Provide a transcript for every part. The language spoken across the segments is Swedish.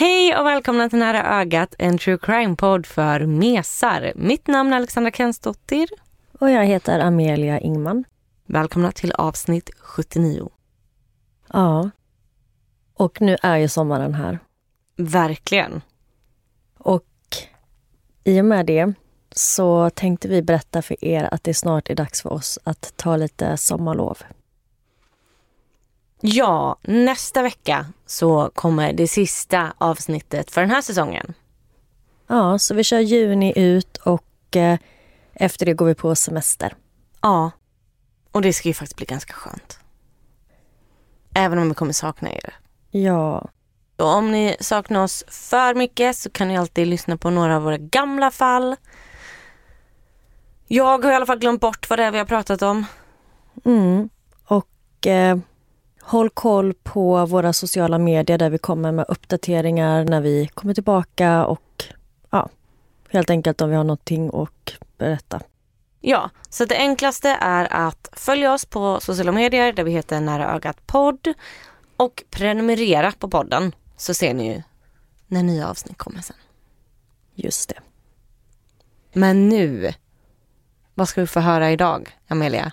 Hej och välkomna till Nära ögat, en true crime-podd för mesar. Mitt namn är Alexandra Kensdottir. Och jag heter Amelia Ingman. Välkomna till avsnitt 79. Ja. Och nu är ju sommaren här. Verkligen. Och i och med det så tänkte vi berätta för er att det snart är dags för oss att ta lite sommarlov. Ja, nästa vecka så kommer det sista avsnittet för den här säsongen. Ja, så vi kör juni ut och eh, efter det går vi på semester. Ja, och det ska ju faktiskt bli ganska skönt. Även om vi kommer sakna er. Ja, Och om ni saknar oss för mycket så kan ni alltid lyssna på några av våra gamla fall. Jag har i alla fall glömt bort vad det är vi har pratat om. mm. och eh, håll koll på våra sociala medier där vi kommer med uppdateringar när vi kommer tillbaka och ja, helt enkelt om vi har någonting att berätta. Ja, så det enklaste är att följa oss på sociala medier där vi heter Nära ögat podd och prenumerera på podden så ser ni ju när nya avsnitt kommer sen. Just det. Men nu, vad ska vi få höra idag, Amelia?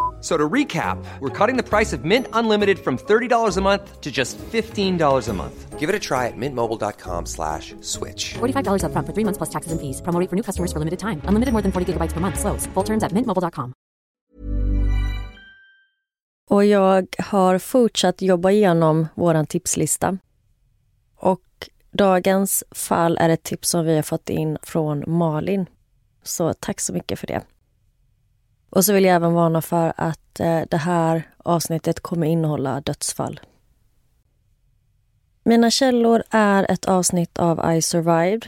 F- So to recap, we're cutting the price of Mint Unlimited from $30 a month to just $15 a month. Give it a try at mintmobile.com slash switch. $45 upfront for three months plus taxes and fees. Promo rate for new customers for limited time. Unlimited more than 40 gigabytes per month. Slows. Full terms at mintmobile.com. Och jag har fortsatt jobba igenom vår tipslista. Och dagens fall är ett tips som vi har fått in från Malin. Så tack så mycket för det. Och så vill jag även varna för att eh, det här avsnittet kommer innehålla dödsfall. Mina källor är ett avsnitt av I survived,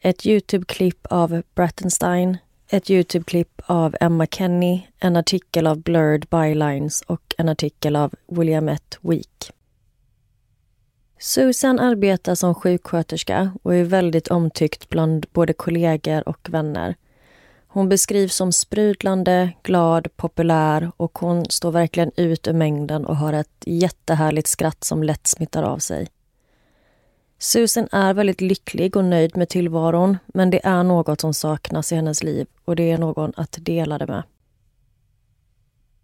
ett Youtube-klipp av Brattenstein, ett Youtube-klipp av Emma Kenny, en artikel av Blurred Bylines och en artikel av William F. Week. Susan arbetar som sjuksköterska och är väldigt omtyckt bland både kollegor och vänner. Hon beskrivs som sprudlande, glad, populär och hon står verkligen ut ur mängden och har ett jättehärligt skratt som lätt smittar av sig. Susan är väldigt lycklig och nöjd med tillvaron men det är något som saknas i hennes liv och det är någon att dela det med.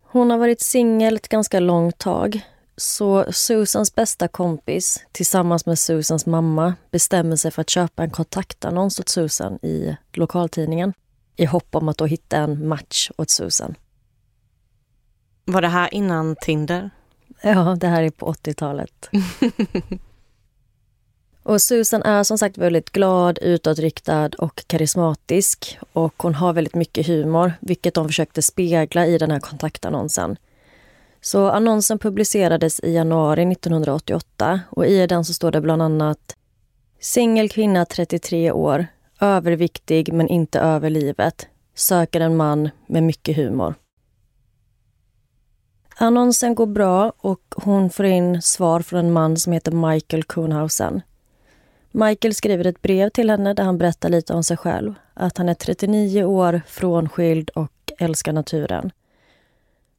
Hon har varit singel ett ganska långt tag så Susans bästa kompis tillsammans med Susans mamma bestämmer sig för att köpa en kontaktannons åt Susan i lokaltidningen i hopp om att då hitta en match åt Susan. Var det här innan Tinder? Ja, det här är på 80-talet. och Susan är som sagt väldigt glad, utåtriktad och karismatisk. Och hon har väldigt mycket humor, vilket de försökte spegla i den här kontaktannonsen. Så annonsen publicerades i januari 1988 och i den så står det bland annat Singel kvinna 33 år, överviktig men inte över livet, söker en man med mycket humor. Annonsen går bra och hon får in svar från en man som heter Michael Kuhnhausen. Michael skriver ett brev till henne där han berättar lite om sig själv. Att han är 39 år, frånskild och älskar naturen.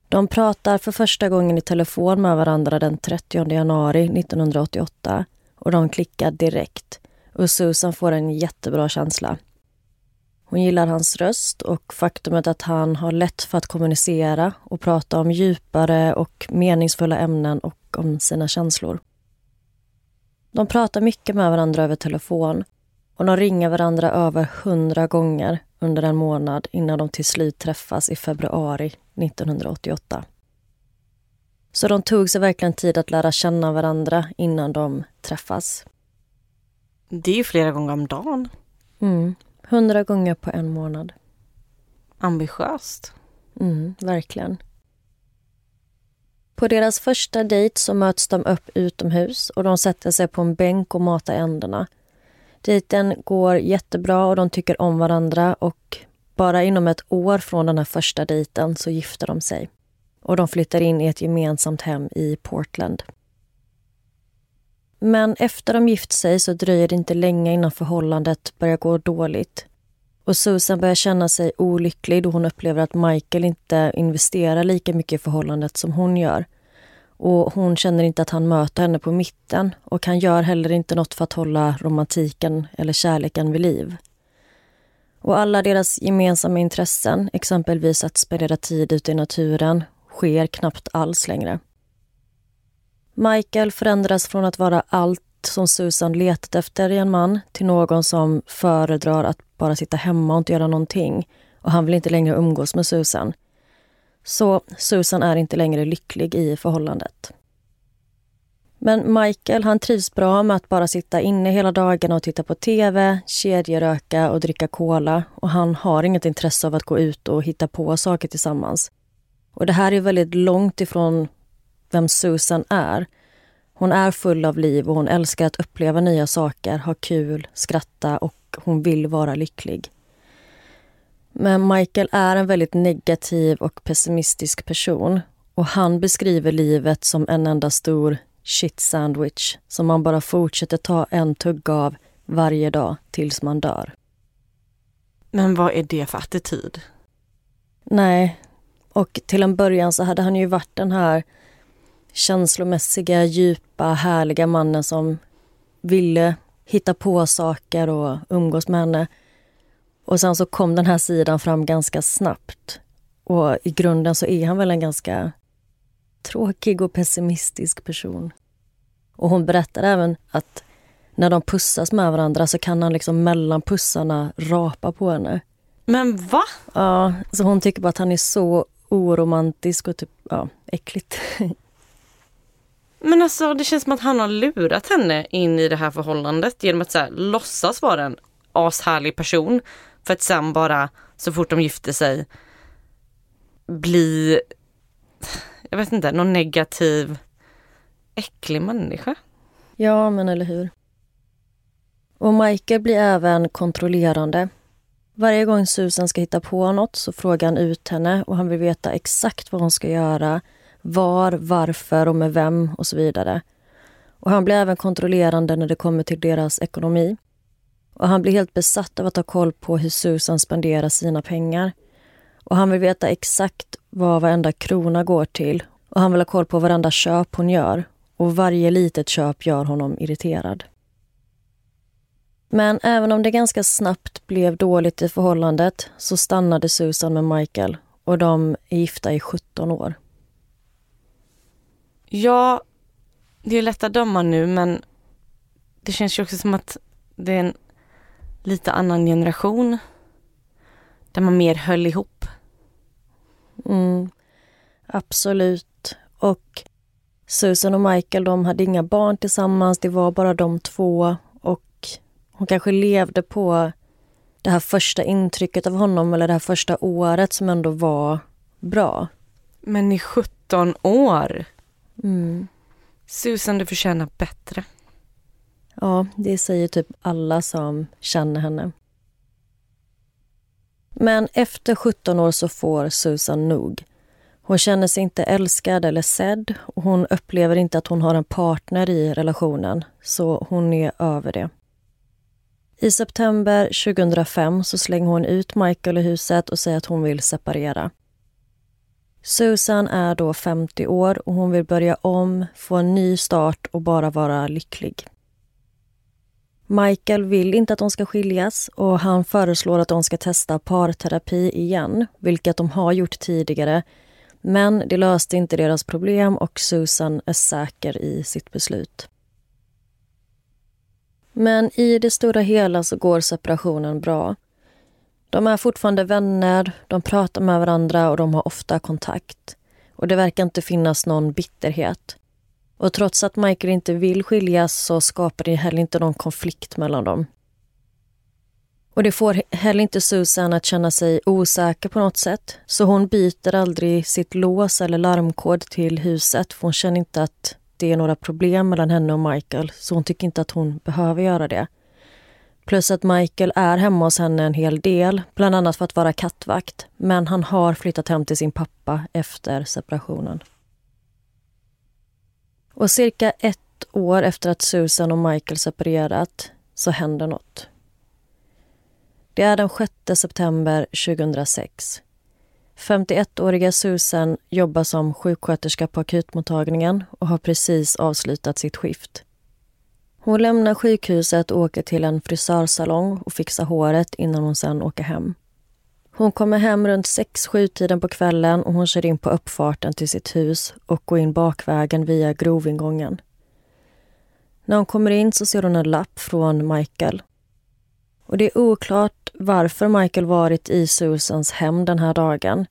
De pratar för första gången i telefon med varandra den 30 januari 1988 och de klickar direkt. Och Susan får en jättebra känsla. Hon gillar hans röst och faktumet att han har lätt för att kommunicera och prata om djupare och meningsfulla ämnen och om sina känslor. De pratar mycket med varandra över telefon och de ringer varandra över hundra gånger under en månad innan de till slut träffas i februari 1988. Så de tog sig verkligen tid att lära känna varandra innan de träffas. Det är ju flera gånger om dagen. Mm. Hundra gånger på en månad. Ambitiöst. Mm, verkligen. På deras första dejt så möts de upp utomhus och de sätter sig på en bänk och matar änderna. Dejten går jättebra och de tycker om varandra och bara inom ett år från den här första dejten så gifter de sig. Och de flyttar in i ett gemensamt hem i Portland. Men efter de gift sig så dröjer det inte länge innan förhållandet börjar gå dåligt. Och Susan börjar känna sig olycklig då hon upplever att Michael inte investerar lika mycket i förhållandet som hon gör. Och hon känner inte att han möter henne på mitten och han gör heller inte något för att hålla romantiken eller kärleken vid liv. Och alla deras gemensamma intressen, exempelvis att spendera tid ute i naturen, sker knappt alls längre. Michael förändras från att vara allt som Susan letat efter i en man till någon som föredrar att bara sitta hemma och inte göra någonting. Och han vill inte längre umgås med Susan. Så Susan är inte längre lycklig i förhållandet. Men Michael han trivs bra med att bara sitta inne hela dagarna och titta på tv, kedjeröka och dricka cola och han har inget intresse av att gå ut och hitta på saker tillsammans. Och det här är väldigt långt ifrån vem Susan är. Hon är full av liv och hon älskar att uppleva nya saker, ha kul, skratta och hon vill vara lycklig. Men Michael är en väldigt negativ och pessimistisk person och han beskriver livet som en enda stor shit sandwich som man bara fortsätter ta en tugga av varje dag tills man dör. Men vad är det för attityd? Nej, och till en början så hade han ju varit den här känslomässiga, djupa, härliga mannen som ville hitta på saker och umgås med henne. Och sen så kom den här sidan fram ganska snabbt. Och i grunden så är han väl en ganska tråkig och pessimistisk person. Och hon berättar även att när de pussas med varandra så kan han liksom mellan pussarna rapa på henne. Men va? Ja, så hon tycker bara att han är så oromantisk och typ, ja, äckligt. Men alltså det känns som att han har lurat henne in i det här förhållandet genom att så här, låtsas vara en ashärlig person. För att sen bara så fort de gifter sig bli, jag vet inte, någon negativ äcklig människa. Ja, men eller hur. Och Michael blir även kontrollerande. Varje gång Susan ska hitta på något så frågar han ut henne och han vill veta exakt vad hon ska göra var, varför och med vem och så vidare. Och han blir även kontrollerande när det kommer till deras ekonomi. Och han blir helt besatt av att ha koll på hur Susan spenderar sina pengar. Och han vill veta exakt vad varenda krona går till. Och han vill ha koll på varenda köp hon gör. Och varje litet köp gör honom irriterad. Men även om det ganska snabbt blev dåligt i förhållandet så stannade Susan med Michael och de är gifta i 17 år. Ja, det är lätt att döma nu men det känns ju också som att det är en lite annan generation där man mer höll ihop. Mm, absolut. Och Susan och Michael de hade inga barn tillsammans, det var bara de två. Och hon kanske levde på det här första intrycket av honom eller det här första året som ändå var bra. Men i 17 år? Mm. Susan, du förtjänar bättre. Ja, det säger typ alla som känner henne. Men efter 17 år så får Susan nog. Hon känner sig inte älskad eller sedd och hon upplever inte att hon har en partner i relationen, så hon är över det. I september 2005 så slänger hon ut Michael i huset och säger att hon vill separera. Susan är då 50 år och hon vill börja om, få en ny start och bara vara lycklig. Michael vill inte att de ska skiljas och han föreslår att de ska testa parterapi igen, vilket de har gjort tidigare. Men det löste inte deras problem och Susan är säker i sitt beslut. Men i det stora hela så går separationen bra. De är fortfarande vänner, de pratar med varandra och de har ofta kontakt. Och det verkar inte finnas någon bitterhet. Och trots att Michael inte vill skiljas så skapar det heller inte någon konflikt mellan dem. Och det får heller inte Susan att känna sig osäker på något sätt. Så hon byter aldrig sitt lås eller larmkod till huset för hon känner inte att det är några problem mellan henne och Michael så hon tycker inte att hon behöver göra det. Plus att Michael är hemma hos henne en hel del, bland annat för att vara kattvakt. Men han har flyttat hem till sin pappa efter separationen. Och cirka ett år efter att Susan och Michael separerat så händer något. Det är den 6 september 2006. 51-åriga Susan jobbar som sjuksköterska på akutmottagningen och har precis avslutat sitt skift. Hon lämnar sjukhuset och åker till en frisörsalong och fixar håret innan hon sen åker hem. Hon kommer hem runt 6-7-tiden på kvällen och hon kör in på uppfarten till sitt hus och går in bakvägen via grovingången. När hon kommer in så ser hon en lapp från Michael. Och Det är oklart varför Michael varit i Susans hem den här dagen.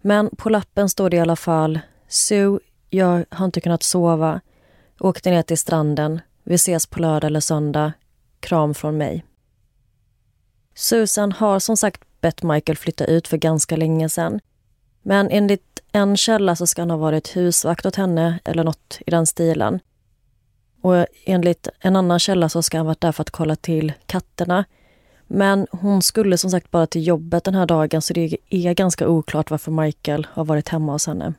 Men på lappen står det i alla fall Sue, jag har inte kunnat sova. Åkte ner till stranden. Vi ses på lördag eller söndag. Kram från mig. Susan har som sagt bett Michael flytta ut för ganska länge sedan. Men enligt en källa så ska han ha varit husvakt åt henne eller något i den stilen. Och enligt en annan källa så ska han varit där för att kolla till katterna. Men hon skulle som sagt bara till jobbet den här dagen så det är ganska oklart varför Michael har varit hemma hos henne.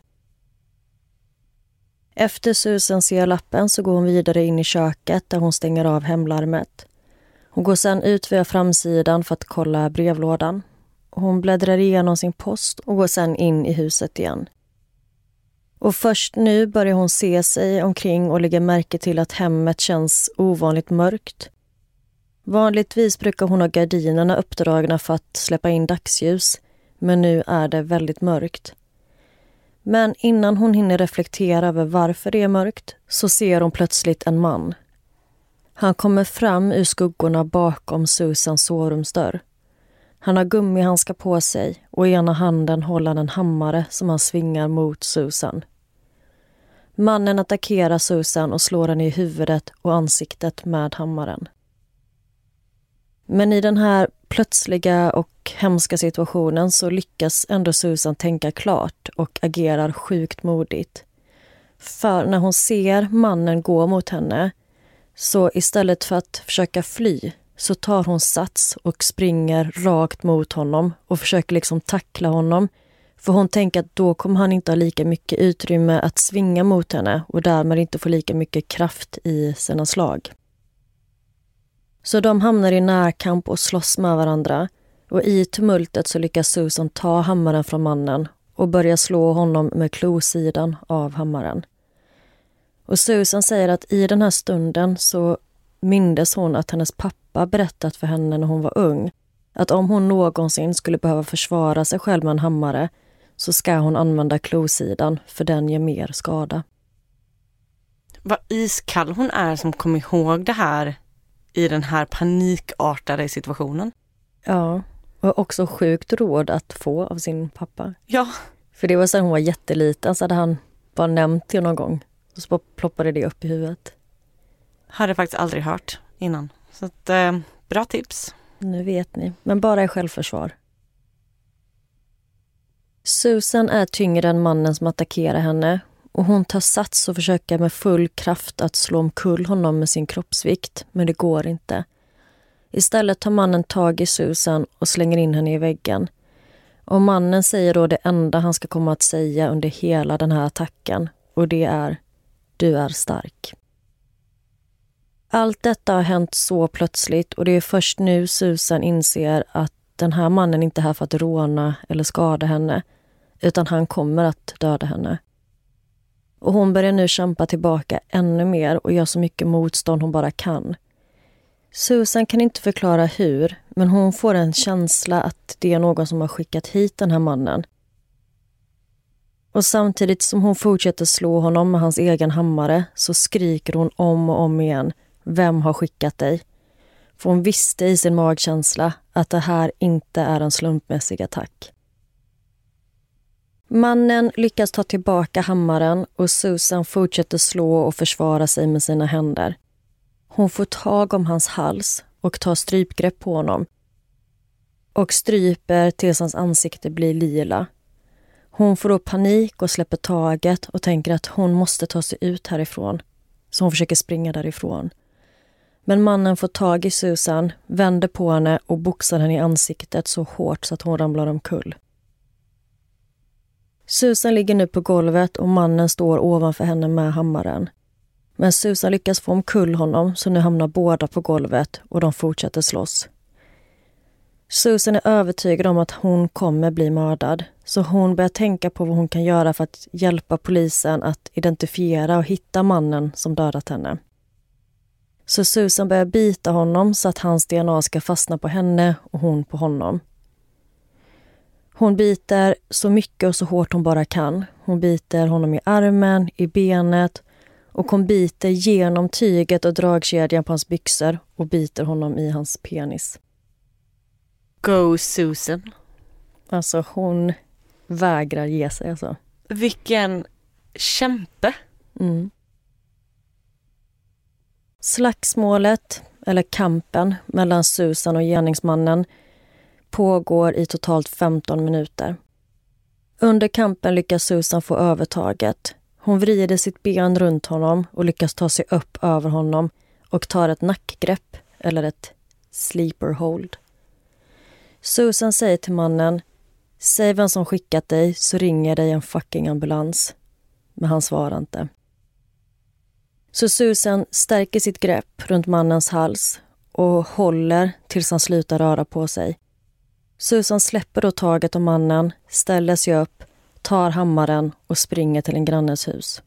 Efter Susan ser lappen så går hon vidare in i köket där hon stänger av hemlarmet. Hon går sedan ut via framsidan för att kolla brevlådan. Hon bläddrar igenom sin post och går sedan in i huset igen. Och först nu börjar hon se sig omkring och lägger märke till att hemmet känns ovanligt mörkt. Vanligtvis brukar hon ha gardinerna uppdragna för att släppa in dagsljus, men nu är det väldigt mörkt. Men innan hon hinner reflektera över varför det är mörkt så ser hon plötsligt en man. Han kommer fram ur skuggorna bakom Susans sovrumsdörr. Han har gummihandskar på sig och i ena handen håller han en hammare som han svingar mot Susan. Mannen attackerar Susan och slår henne i huvudet och ansiktet med hammaren. Men i den här plötsliga och hemska situationen så lyckas ändå Susan tänka klart och agerar sjukt modigt. För när hon ser mannen gå mot henne så istället för att försöka fly så tar hon sats och springer rakt mot honom och försöker liksom tackla honom. För hon tänker att då kommer han inte ha lika mycket utrymme att svinga mot henne och därmed inte få lika mycket kraft i sina slag. Så de hamnar i närkamp och slåss med varandra och i tumultet så lyckas Susan ta hammaren från mannen och börja slå honom med klosidan av hammaren. Och Susan säger att i den här stunden så mindes hon att hennes pappa berättat för henne när hon var ung att om hon någonsin skulle behöva försvara sig själv med en hammare så ska hon använda klosidan för den ger mer skada. Vad iskall hon är som kom ihåg det här i den här panikartade situationen. Ja, och också sjukt råd att få av sin pappa. Ja. För det var sen hon var jätteliten så hade han bara nämnt det någon gång. Och så ploppade det upp i huvudet. Hade faktiskt aldrig hört innan. Så att, eh, bra tips. Nu vet ni, men bara i självförsvar. Susan är tyngre än mannen som attackerar henne och hon tar sats och försöker med full kraft att slå omkull honom med sin kroppsvikt, men det går inte. Istället tar mannen tag i Susan och slänger in henne i väggen. Och mannen säger då det enda han ska komma att säga under hela den här attacken och det är Du är stark. Allt detta har hänt så plötsligt och det är först nu Susan inser att den här mannen inte är här för att råna eller skada henne utan han kommer att döda henne. Och hon börjar nu kämpa tillbaka ännu mer och gör så mycket motstånd hon bara kan. Susan kan inte förklara hur, men hon får en känsla att det är någon som har skickat hit den här mannen. Och samtidigt som hon fortsätter slå honom med hans egen hammare så skriker hon om och om igen Vem har skickat dig? För hon visste i sin magkänsla att det här inte är en slumpmässig attack. Mannen lyckas ta tillbaka hammaren och Susan fortsätter slå och försvara sig med sina händer. Hon får tag om hans hals och tar strypgrepp på honom och stryper tills hans ansikte blir lila. Hon får då panik och släpper taget och tänker att hon måste ta sig ut härifrån. Så hon försöker springa därifrån. Men mannen får tag i Susan, vänder på henne och boxar henne i ansiktet så hårt så att hon ramlar omkull. Susan ligger nu på golvet och mannen står ovanför henne med hammaren. Men Susan lyckas få omkull honom så nu hamnar båda på golvet och de fortsätter slåss. Susan är övertygad om att hon kommer bli mördad så hon börjar tänka på vad hon kan göra för att hjälpa polisen att identifiera och hitta mannen som dödat henne. Så Susan börjar bita honom så att hans DNA ska fastna på henne och hon på honom. Hon biter så mycket och så hårt hon bara kan. Hon biter honom i armen, i benet och hon biter genom tyget och dragkedjan på hans byxor och biter honom i hans penis. Go Susan. Alltså hon vägrar ge sig alltså. Vilken kämpe. Mm. Slagsmålet, eller kampen, mellan Susan och gärningsmannen pågår i totalt 15 minuter. Under kampen lyckas Susan få övertaget. Hon vrider sitt ben runt honom och lyckas ta sig upp över honom och tar ett nackgrepp, eller ett sleeper hold. Susan säger till mannen Säg vem som skickat dig så ringer jag dig en fucking ambulans. Men han svarar inte. Så Susan stärker sitt grepp runt mannens hals och håller tills han slutar röra på sig. Susan släpper då taget om mannen, ställer sig upp, tar hammaren och springer till en grannes hus.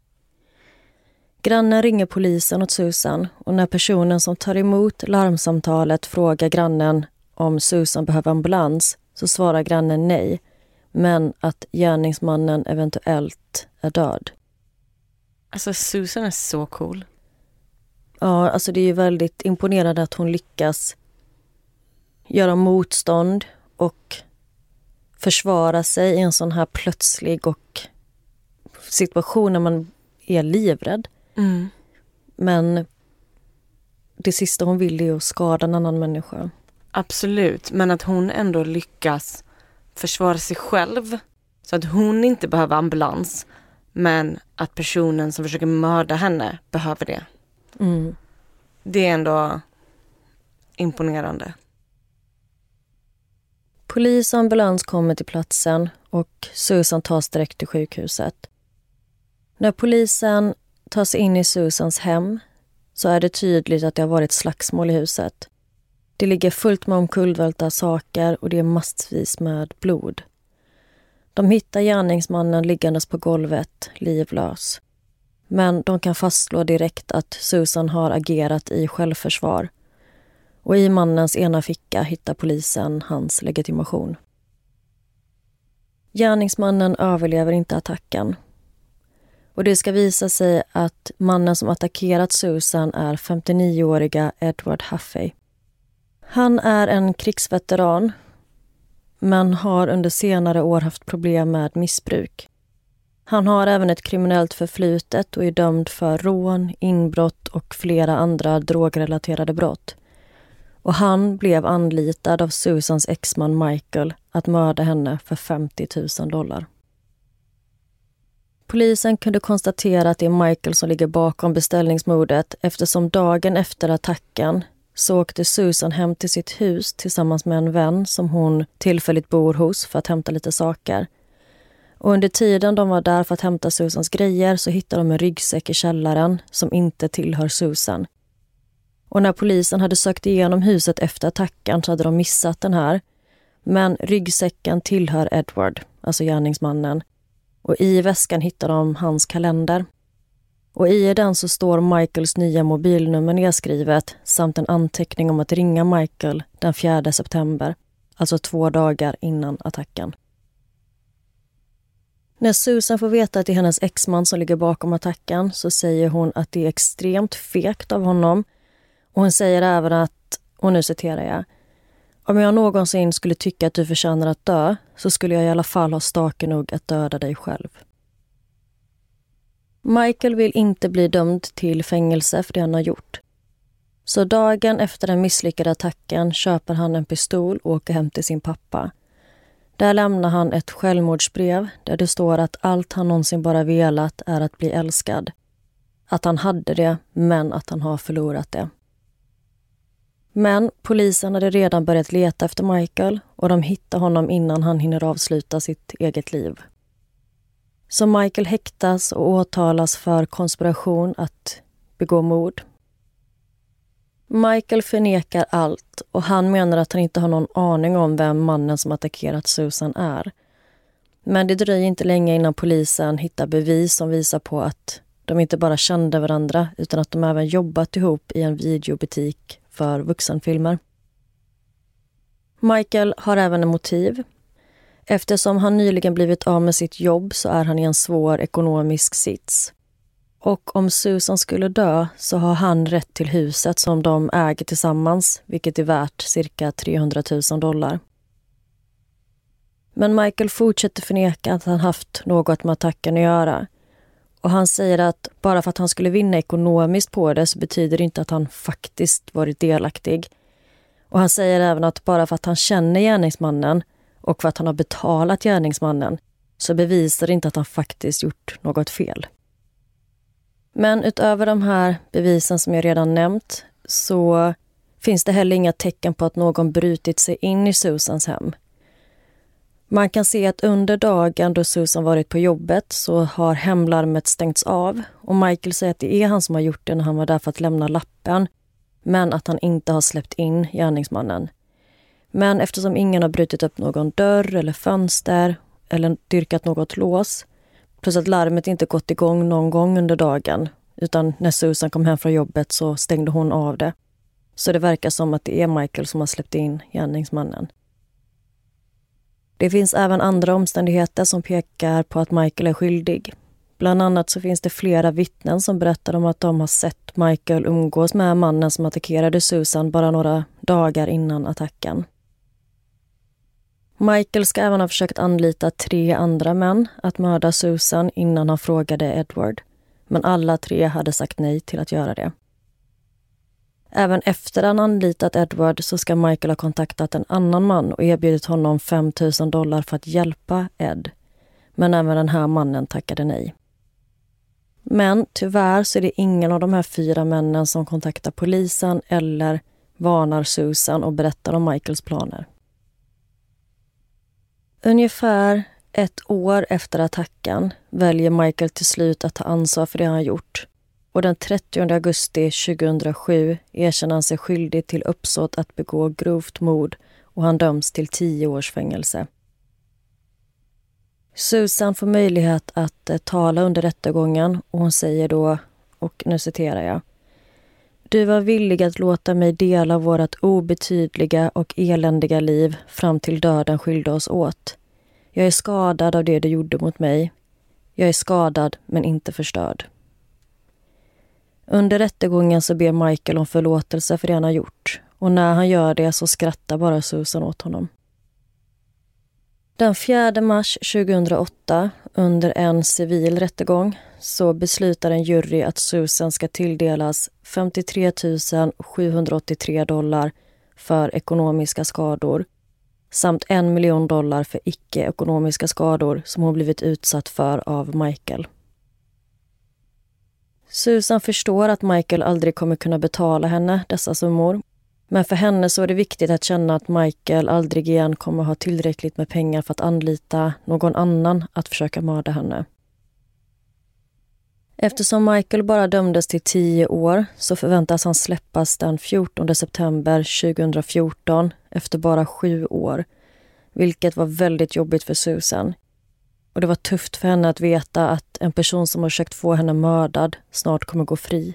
Grannen ringer polisen åt Susan och när personen som tar emot larmsamtalet frågar grannen om Susan behöver ambulans så svarar grannen nej, men att gärningsmannen eventuellt är död. Alltså Susan är så cool. Ja, alltså det är väldigt imponerande att hon lyckas göra motstånd och försvara sig i en sån här plötslig och situation när man är livrädd. Mm. Men det sista hon vill är att skada en annan människa. Absolut, men att hon ändå lyckas försvara sig själv så att hon inte behöver ambulans men att personen som försöker mörda henne behöver det. Mm. Det är ändå imponerande. Polis och ambulans kommer till platsen och Susan tas direkt till sjukhuset. När polisen tar sig in i Susans hem så är det tydligt att det har varit slagsmål i huset. Det ligger fullt med omkullvälta saker och det är massvis med blod. De hittar gärningsmannen liggandes på golvet, livlös. Men de kan fastslå direkt att Susan har agerat i självförsvar och i mannens ena ficka hittar polisen hans legitimation. Gärningsmannen överlever inte attacken. Och det ska visa sig att mannen som attackerat Susan är 59-åriga Edward Huffey. Han är en krigsveteran men har under senare år haft problem med missbruk. Han har även ett kriminellt förflutet och är dömd för rån, inbrott och flera andra drogrelaterade brott och han blev anlitad av Susans exman Michael att mörda henne för 50 000 dollar. Polisen kunde konstatera att det är Michael som ligger bakom beställningsmordet eftersom dagen efter attacken så åkte Susan hem till sitt hus tillsammans med en vän som hon tillfälligt bor hos för att hämta lite saker. Och under tiden de var där för att hämta Susans grejer så hittade de en ryggsäck i källaren som inte tillhör Susan. Och när polisen hade sökt igenom huset efter attacken så hade de missat den här. Men ryggsäcken tillhör Edward, alltså gärningsmannen. Och i väskan hittar de hans kalender. Och i den så står Michaels nya mobilnummer nedskrivet samt en anteckning om att ringa Michael den 4 september, alltså två dagar innan attacken. När Susan får veta att det är hennes exman som ligger bakom attacken så säger hon att det är extremt fegt av honom. Och hon säger även att, och nu citerar jag, om jag någonsin skulle tycka att du förtjänar att dö så skulle jag i alla fall ha stake nog att döda dig själv. Michael vill inte bli dömd till fängelse för det han har gjort. Så dagen efter den misslyckade attacken köper han en pistol och åker hem till sin pappa. Där lämnar han ett självmordsbrev där det står att allt han någonsin bara velat är att bli älskad. Att han hade det, men att han har förlorat det. Men polisen hade redan börjat leta efter Michael och de hittar honom innan han hinner avsluta sitt eget liv. Så Michael häktas och åtalas för konspiration att begå mord. Michael förnekar allt och han menar att han inte har någon aning om vem mannen som attackerat Susan är. Men det dröjer inte länge innan polisen hittar bevis som visar på att de inte bara kände varandra utan att de även jobbat ihop i en videobutik för vuxenfilmer. Michael har även en motiv. Eftersom han nyligen blivit av med sitt jobb så är han i en svår ekonomisk sits. Och om Susan skulle dö så har han rätt till huset som de äger tillsammans, vilket är värt cirka 300 000 dollar. Men Michael fortsätter förneka att han haft något med attacken att göra. Och han säger att bara för att han skulle vinna ekonomiskt på det så betyder det inte att han faktiskt varit delaktig. Och han säger även att bara för att han känner gärningsmannen och för att han har betalat gärningsmannen så bevisar det inte att han faktiskt gjort något fel. Men utöver de här bevisen som jag redan nämnt så finns det heller inga tecken på att någon brutit sig in i Susans hem. Man kan se att under dagen då Susan varit på jobbet så har hemlarmet stängts av och Michael säger att det är han som har gjort det när han var där för att lämna lappen men att han inte har släppt in gärningsmannen. Men eftersom ingen har brutit upp någon dörr eller fönster eller dyrkat något lås plus att larmet inte gått igång någon gång under dagen utan när Susan kom hem från jobbet så stängde hon av det. Så det verkar som att det är Michael som har släppt in gärningsmannen. Det finns även andra omständigheter som pekar på att Michael är skyldig. Bland annat så finns det flera vittnen som berättar om att de har sett Michael umgås med mannen som attackerade Susan bara några dagar innan attacken. Michael ska även ha försökt anlita tre andra män att mörda Susan innan han frågade Edward. Men alla tre hade sagt nej till att göra det. Även efter han anlitat Edward så ska Michael ha kontaktat en annan man och erbjudit honom 5 000 dollar för att hjälpa Ed. Men även den här mannen tackade nej. Men tyvärr så är det ingen av de här fyra männen som kontaktar polisen eller varnar Susan och berättar om Michaels planer. Ungefär ett år efter attacken väljer Michael till slut att ta ansvar för det han gjort och den 30 augusti 2007 erkänner han sig skyldig till uppsåt att begå grovt mord och han döms till tio års fängelse. Susan får möjlighet att eh, tala under rättegången och hon säger då, och nu citerar jag. Du var villig att låta mig dela vårt obetydliga och eländiga liv fram till döden skilde oss åt. Jag är skadad av det du gjorde mot mig. Jag är skadad, men inte förstörd. Under rättegången så ber Michael om förlåtelse för det han har gjort och när han gör det så skrattar bara Susan åt honom. Den 4 mars 2008, under en civil rättegång, så beslutar en jury att Susan ska tilldelas 53 783 dollar för ekonomiska skador samt en miljon dollar för icke-ekonomiska skador som hon blivit utsatt för av Michael. Susan förstår att Michael aldrig kommer kunna betala henne dessa summor Men för henne så är det viktigt att känna att Michael aldrig igen kommer ha tillräckligt med pengar för att anlita någon annan att försöka mörda henne. Eftersom Michael bara dömdes till tio år så förväntas han släppas den 14 september 2014 efter bara sju år. Vilket var väldigt jobbigt för Susan. Och det var tufft för henne att veta att en person som har försökt få henne mördad snart kommer gå fri.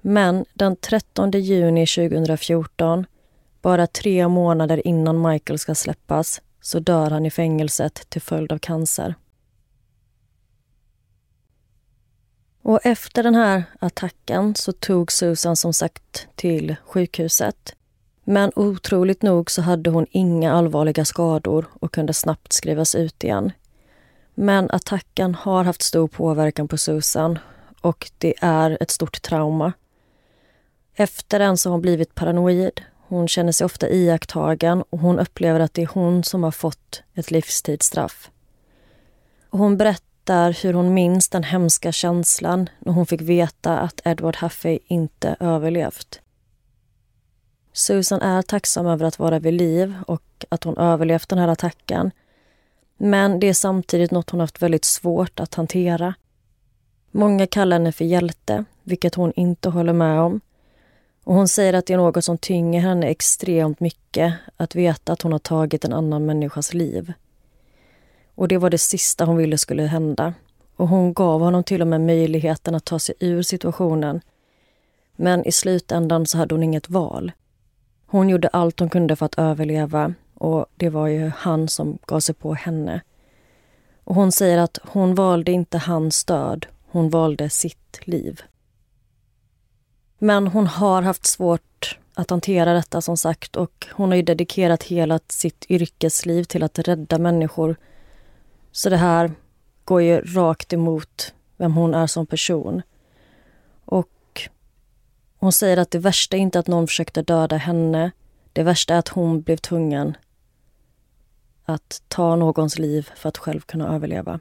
Men den 13 juni 2014, bara tre månader innan Michael ska släppas, så dör han i fängelset till följd av cancer. Och efter den här attacken så tog Susan som sagt till sjukhuset. Men otroligt nog så hade hon inga allvarliga skador och kunde snabbt skrivas ut igen. Men attacken har haft stor påverkan på Susan och det är ett stort trauma. Efter den så har hon blivit paranoid. Hon känner sig ofta iakttagen och hon upplever att det är hon som har fått ett livstidsstraff. hon berättar hur hon minns den hemska känslan när hon fick veta att Edward Huffey inte överlevt. Susan är tacksam över att vara vid liv och att hon överlevt den här attacken. Men det är samtidigt något hon haft väldigt svårt att hantera. Många kallar henne för hjälte, vilket hon inte håller med om. Och hon säger att det är något som tynger henne extremt mycket att veta att hon har tagit en annan människas liv. Och det var det sista hon ville skulle hända. Och hon gav honom till och med möjligheten att ta sig ur situationen. Men i slutändan så hade hon inget val. Hon gjorde allt hon kunde för att överleva och det var ju han som gav sig på henne. Och hon säger att hon valde inte hans död, hon valde sitt liv. Men hon har haft svårt att hantera detta som sagt och hon har ju dedikerat hela sitt yrkesliv till att rädda människor. Så det här går ju rakt emot vem hon är som person. Och hon säger att det värsta är inte att någon försökte döda henne. Det värsta är att hon blev tvungen att ta någons liv för att själv kunna överleva.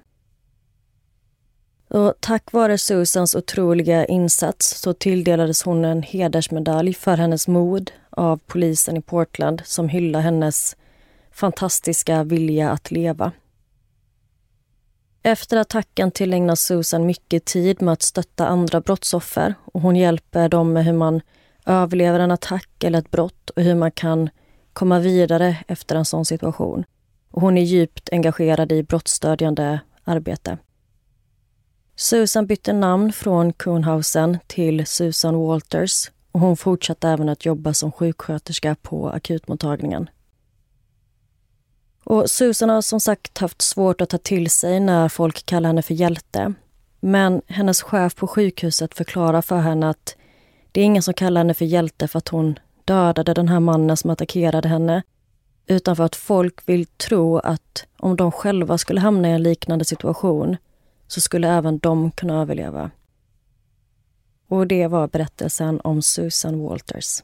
Och tack vare Susans otroliga insats så tilldelades hon en hedersmedalj för hennes mod av polisen i Portland som hyllar hennes fantastiska vilja att leva. Efter attacken tillägnas Susan mycket tid med att stötta andra brottsoffer och hon hjälper dem med hur man överlever en attack eller ett brott och hur man kan komma vidare efter en sån situation. Och hon är djupt engagerad i brottsstödjande arbete. Susan bytte namn från Kuhnhausen till Susan Walters och hon fortsatte även att jobba som sjuksköterska på akutmottagningen. Och Susan har som sagt haft svårt att ta till sig när folk kallar henne för hjälte. Men hennes chef på sjukhuset förklarar för henne att det är ingen som kallar henne för hjälte för att hon dödade den här mannen som attackerade henne utan för att folk vill tro att om de själva skulle hamna i en liknande situation så skulle även de kunna överleva. Och det var berättelsen om Susan Walters.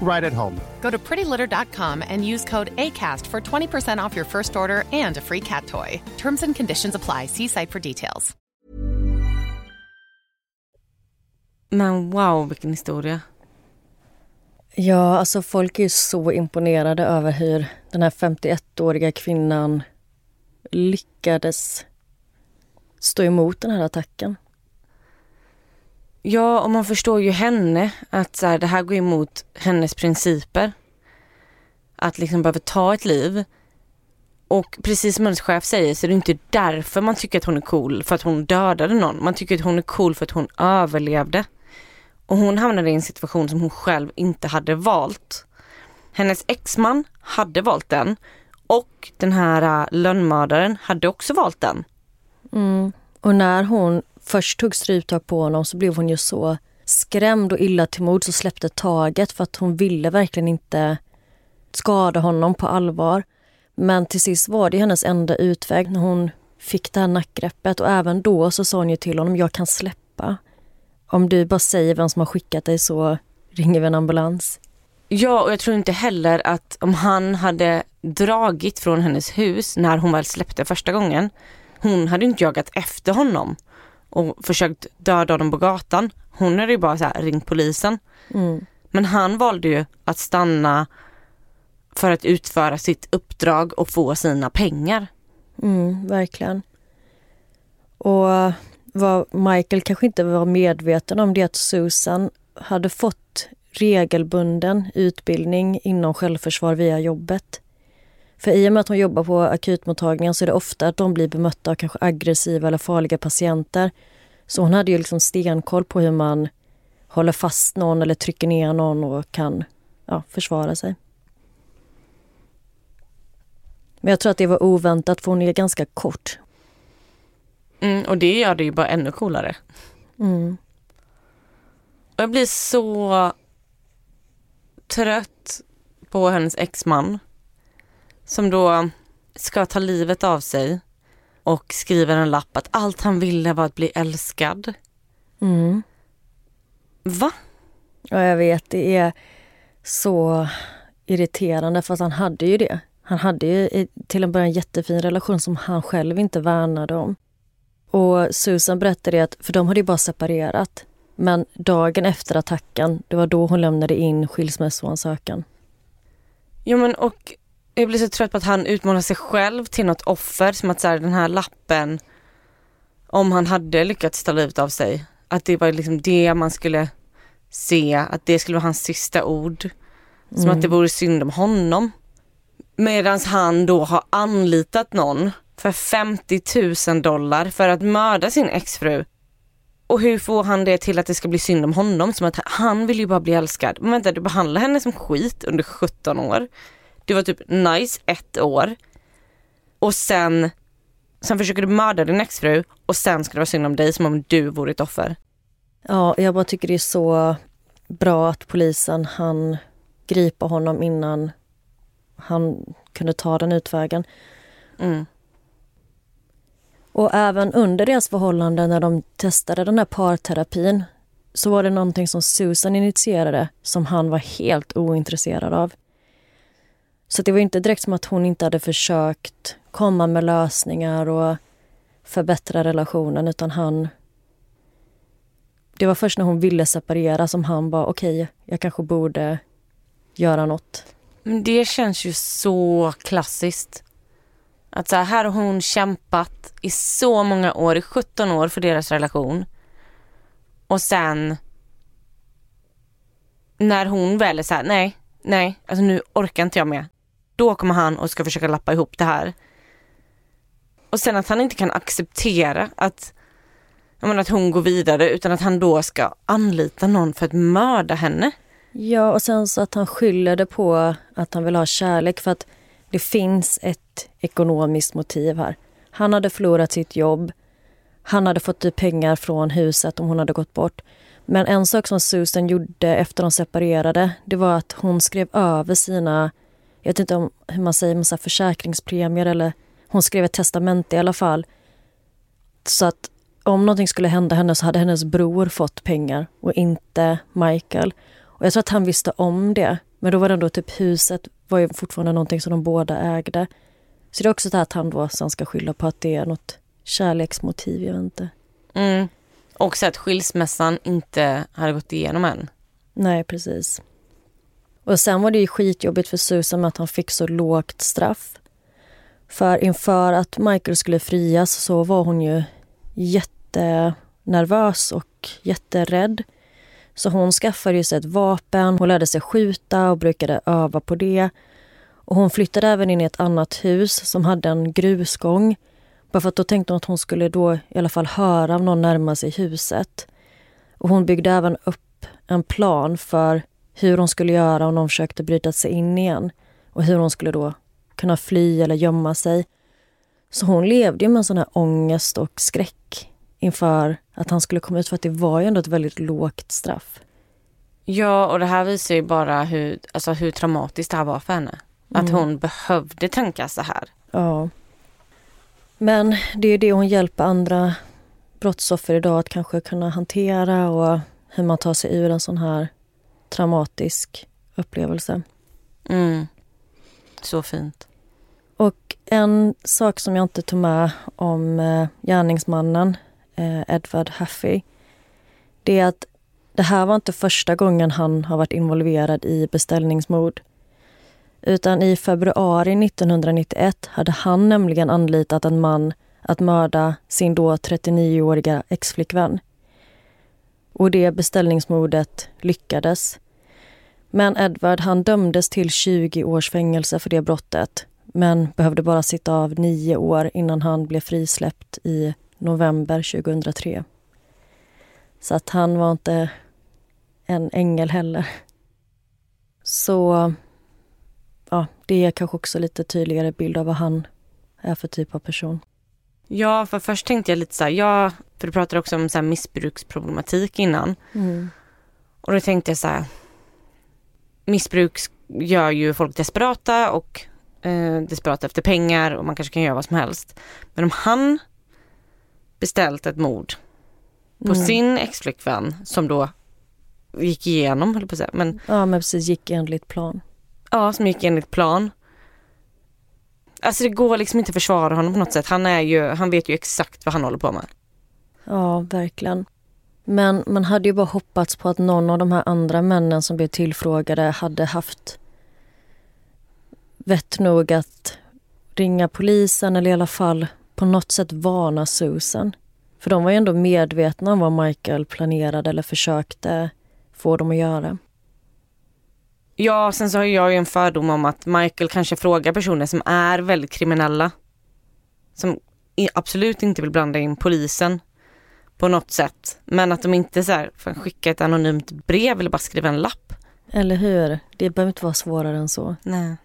right at home. Go to prettylitter.com and use code ACAST for 20% off your first order and a free cat toy. Terms and conditions apply. See site for details. Men wow, vilken historia. Ja, alltså folk är så imponerade över hur den här 51-åriga kvinnan lyckades stå emot den här attacken. Ja, och man förstår ju henne att så här, det här går emot hennes principer. Att liksom behöva ta ett liv. Och precis som hennes chef säger så är det inte därför man tycker att hon är cool för att hon dödade någon. Man tycker att hon är cool för att hon överlevde. Och hon hamnade i en situation som hon själv inte hade valt. Hennes exman hade valt den och den här äh, lönnmördaren hade också valt den. Mm. Och när hon först tog stryptag på honom så blev hon ju så skrämd och illa till mod så släppte taget för att hon ville verkligen inte skada honom på allvar. Men till sist var det hennes enda utväg när hon fick det här nackgreppet och även då så sa hon ju till honom, jag kan släppa. Om du bara säger vem som har skickat dig så ringer vi en ambulans. Ja, och jag tror inte heller att om han hade dragit från hennes hus när hon väl släppte första gången, hon hade inte jagat efter honom och försökt döda honom på gatan. Hon hade ju bara så här, ringt polisen. Mm. Men han valde ju att stanna för att utföra sitt uppdrag och få sina pengar. Mm, verkligen. Och vad Michael kanske inte var medveten om det är att Susan hade fått regelbunden utbildning inom självförsvar via jobbet. För i och med att hon jobbar på akutmottagningen så är det ofta att de blir bemötta av kanske aggressiva eller farliga patienter. Så hon hade ju liksom stenkoll på hur man håller fast någon eller trycker ner någon och kan ja, försvara sig. Men jag tror att det var oväntat för hon är ganska kort. Mm, och det gör det ju bara ännu coolare. Mm. Jag blir så trött på hennes exman som då ska ta livet av sig och skriver en lapp att allt han ville var att bli älskad. Mm. Va? Ja, jag vet. Det är så irriterande för att han hade ju det. Han hade ju till en början en jättefin relation som han själv inte värnade om. Och Susan berättade att, för de hade ju bara separerat. Men dagen efter attacken, det var då hon lämnade in skilsmässoansökan. Jo men och jag blir så trött på att han utmanar sig själv till något offer som att så här, den här lappen om han hade lyckats ta livet av sig, att det var liksom det man skulle se, att det skulle vara hans sista ord. Som Mm. att det vore synd om honom. Medan han då har anlitat någon för 50 000 dollar för att mörda sin exfru. Och hur får han det till att det ska bli synd om honom? Som att han vill ju bara bli älskad. Men vänta, du behandlar henne som skit under 17 år. Du var typ nice ett år. Och sen, sen försöker du mörda din exfru och sen ska det vara synd om dig som om du vore ett offer. Ja, jag bara tycker det är så bra att polisen han gripa honom innan han kunde ta den utvägen. Mm. Och även under deras förhållande när de testade den här parterapin så var det någonting som Susan initierade som han var helt ointresserad av. Så det var inte direkt som att hon inte hade försökt komma med lösningar och förbättra relationen utan han... Det var först när hon ville separera som han bara okej, okay, jag kanske borde göra något. Men det känns ju så klassiskt. Att så här, här har hon kämpat i så många år, i 17 år för deras relation. Och sen när hon väl är så här, nej, nej, alltså nu orkar inte jag med. Då kommer han och ska försöka lappa ihop det här. Och sen att han inte kan acceptera att, jag menar, att hon går vidare utan att han då ska anlita någon för att mörda henne. Ja, och sen så att han skyller det på att han vill ha kärlek för att det finns ett ekonomiskt motiv här. Han hade förlorat sitt jobb. Han hade fått ut pengar från huset om hon hade gått bort. Men en sak som Susan gjorde efter de separerade, det var att hon skrev över sina, jag vet inte om hur man säger, men så försäkringspremier eller hon skrev ett testamente i alla fall. Så att om någonting skulle hända henne så hade hennes bror fått pengar och inte Michael. Och jag tror att han visste om det. Men då var det ändå typ huset var ju fortfarande någonting som de båda ägde. Så det är också det att han då sen ska skylla på att det är något kärleksmotiv, jag vet inte. Mm. Också att skilsmässan inte hade gått igenom än. Nej, precis. Och sen var det ju skitjobbigt för Susan med att han fick så lågt straff. För inför att Michael skulle frias så var hon ju jättenervös och jätterädd. Så hon skaffade sig ett vapen, hon lärde sig skjuta och brukade öva på det. Och hon flyttade även in i ett annat hus som hade en grusgång. Bara för att då tänkte hon att hon skulle då i alla fall höra om någon närma sig huset. Och hon byggde även upp en plan för hur hon skulle göra om någon försökte bryta sig in igen. Och hur hon skulle då kunna fly eller gömma sig. Så hon levde med en sån här ångest och skräck inför att han skulle komma ut för att det var ju ändå ett väldigt lågt straff. Ja, och det här visar ju bara hur, alltså hur traumatiskt det här var för henne. Att hon behövde tänka så här. Ja. Men det är det hon hjälper andra brottsoffer idag att kanske kunna hantera och hur man tar sig ur en sån här traumatisk upplevelse. Mm. Så fint. Och en sak som jag inte tog med om eh, gärningsmannen eh, Edward Haffey det är att det här var inte första gången han har varit involverad i beställningsmord. Utan i februari 1991 hade han nämligen anlitat en man att mörda sin då 39-åriga exflickvän. Och det beställningsmordet lyckades. Men Edward han dömdes till 20 års fängelse för det brottet men behövde bara sitta av nio år innan han blev frisläppt i november 2003. Så att han var inte en ängel heller. Så ja, det är kanske också lite tydligare bild av vad han är för typ av person. Ja, för först tänkte jag lite så här, ja, för du pratade också om så här missbruksproblematik innan. Mm. Och då tänkte jag så här, missbruk gör ju folk desperata och eh, desperata efter pengar och man kanske kan göra vad som helst. Men om han beställt ett mord på Mm. sin exflickvän som då gick igenom, höll på att säga, men Ja, men precis gick enligt plan. ja, som gick enligt plan. Alltså det går liksom inte att försvara honom på något sätt. Han är ju, han vet ju exakt vad han håller på med. Ja, verkligen. Men man hade ju bara hoppats på att någon av de här andra männen som blev tillfrågade hade haft vett nog att ringa polisen eller i alla fall på något sätt varna Susan. För de var ju ändå medvetna om vad Michael planerade eller försökte få dem att göra. Ja, sen så har jag ju en fördom om att Michael kanske frågar personer som är väldigt kriminella. Som absolut inte vill blanda in polisen på något sätt. Men att de inte så här får skicka ett anonymt brev eller bara skriva en lapp. Eller hur? Det behöver inte vara svårare än så. Nej.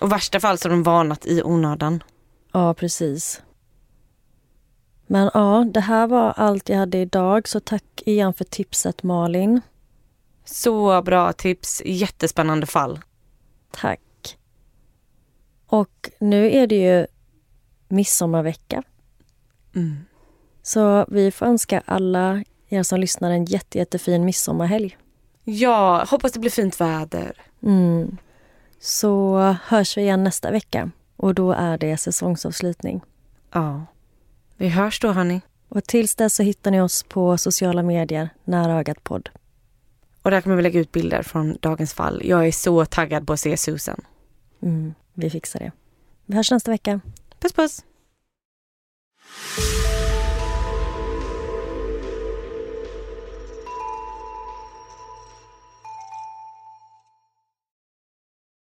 Och värsta fall så har de varnat i onödan. Ja, precis. Men ja, det här var allt jag hade idag, så tack igen för tipset Malin. Så bra tips, jättespännande fall. Tack. Och nu är det ju midsommarvecka. Mm. Så vi får önska alla er som lyssnar en jätte, jättefin midsommarhelg. Ja, hoppas det blir fint väder. Mm. Så hörs vi igen nästa vecka och då är det säsongsavslutning. Ja. Vi hörs då hörni. Och tills dess så hittar ni oss på sociala medier, Nära ögat podd. Och där kommer vi lägga ut bilder från dagens fall. Jag är så taggad på att se Susan. Mm, vi fixar det. Vi hörs nästa vecka. Puss puss!